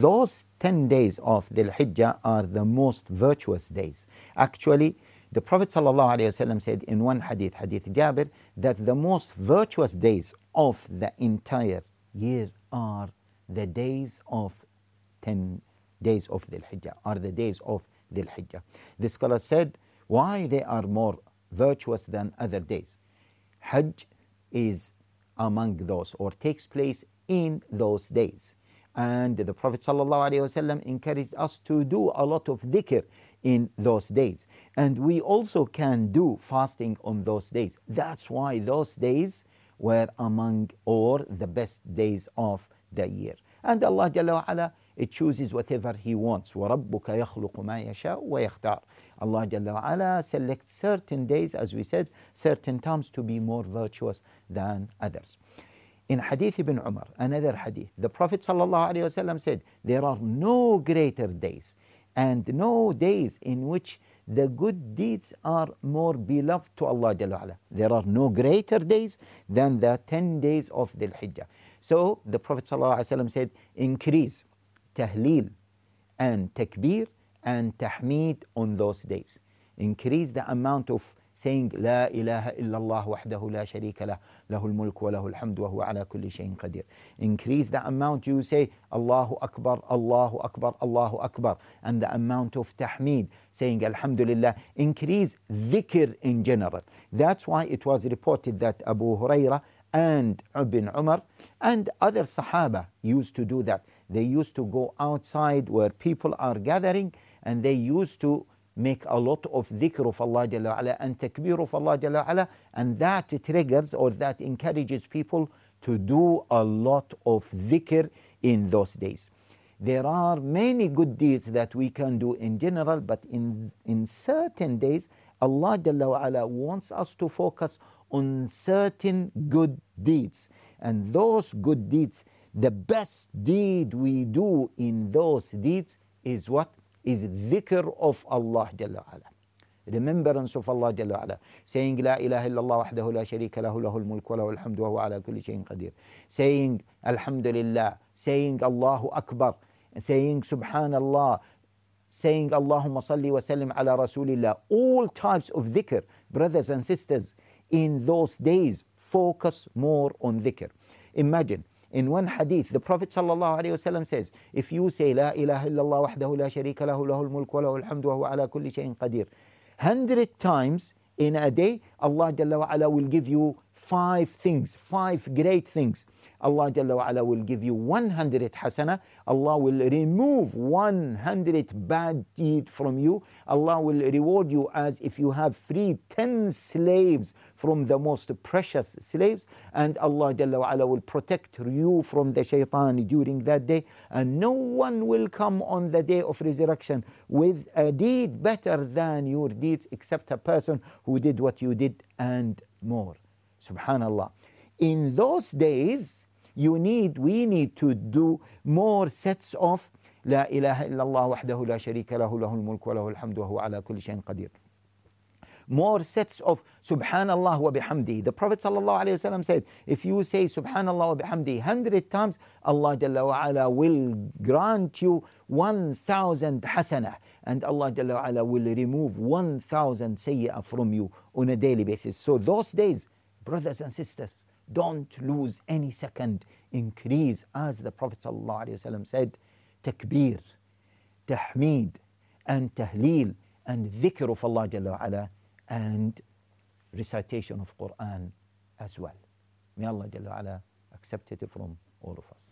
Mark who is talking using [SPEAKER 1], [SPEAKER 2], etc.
[SPEAKER 1] Those 10 days of Dhul Hijjah are the most virtuous days. Actually, the Prophet ﷺ said in one hadith, Hadith Jabir, that the most virtuous days of the entire year are the days of 10 days of Dhul Hijjah, are the days of Dhul Hijjah. The scholar said why they are more virtuous than other days. Hajj is among those or takes place in those days. And the Prophet ﷺ encouraged us to do a lot of dhikr in those days. And we also can do fasting on those days. That's why those days were among or the best days of the year. And Allah Jalla wa'ala, it chooses whatever He wants. وَرَبُّكَ يَخْلُقُ مَا يَشَاءُ وَيَخْتَارُ Allah Jalla wa'ala selects certain days, as we said, certain times to be more virtuous than others. In Hadith ibn Umar, another hadith, the Prophet ﷺ said, There are no greater days and no days in which the good deeds are more beloved to Allah. There are no greater days than the 10 days of Dhul Hijjah. So the Prophet ﷺ said, Increase tahleel and takbir and tahmeed on those days. Increase the amount of saying La ilaha illallah wahdahu la sharika lah, lahul mulk wa lahul hamd wa huwa ala kulli shayin qadir. Increase the amount you say Allahu Akbar, Allahu Akbar, Allahu Akbar. And the amount of tahmid, saying Alhamdulillah, increase dhikr in general. That's why it was reported that Abu Huraira and Ibn Umar and other Sahaba used to do that. They used to go outside where people are gathering and they used to make a lot of dhikr of Allah Jalla wa'ala and takbir of Allah Jalla wa'ala and that triggers or that encourages people to do a lot of dhikr in those days. There are many good deeds that we can do in general, but in, in certain days, Allah Jalla wa'ala wants us to focus on certain good deeds. And those good deeds, the best deed we do in those deeds is what? Is dhikr of Allah Jalla ala. Remembrance of Allah Jalla ala. Saying La ilaha illallah wahdahu la sharika lahu lahul mulk wa lahul hamdu wa huwa ala kulli shayin qadir. Saying Alhamdulillah. Saying Allahu Akbar. Saying Subhanallah. Saying Allahumma salli wa sallim ala Rasulillah. All types of dhikr, brothers and sisters, in those days, focus more on dhikr. Imagine in one hadith, the Prophet ﷺ says, if you say, La ilaha illallah wahdahu la sharika lahu lahul mulk wa lahul hamdu wa ala kulli shayin qadir, hundred times in a day, Allah Jalla wa ala will give you five things, five great things. Allah Jalla will give you 100 hasana. Allah will remove 100 bad deed from you. Allah will reward you as if you have freed 10 slaves from the most precious slaves. And Allah Jalla will protect you from the shaitan during that day. And no one will come on the day of resurrection with a deed better than your deeds except a person who did what you did and more. Subhanallah. In those days, you need, we need to do more sets of لا إله إلا الله وحده لا شريك له له الملك وله الحمد وهو على كل شيء قدير. More sets of Subhanallah wa bihamdi. The Prophet ﷺ said, if you say Subhanallah wa bihamdi 100 times, Allah Jalla wa ala will grant you 1,000 hasana, and Allah Jalla wa ala will remove 1,000 sayyah from you on a daily basis. So those days, brothers and sisters, don't lose any second. Increase, as the Prophet ﷺ said, takbir, tahmeed, and tahleel, and dhikr of Allah Jalla ala and recitation of Quran as well. May Allah Jalla accept it from all of us.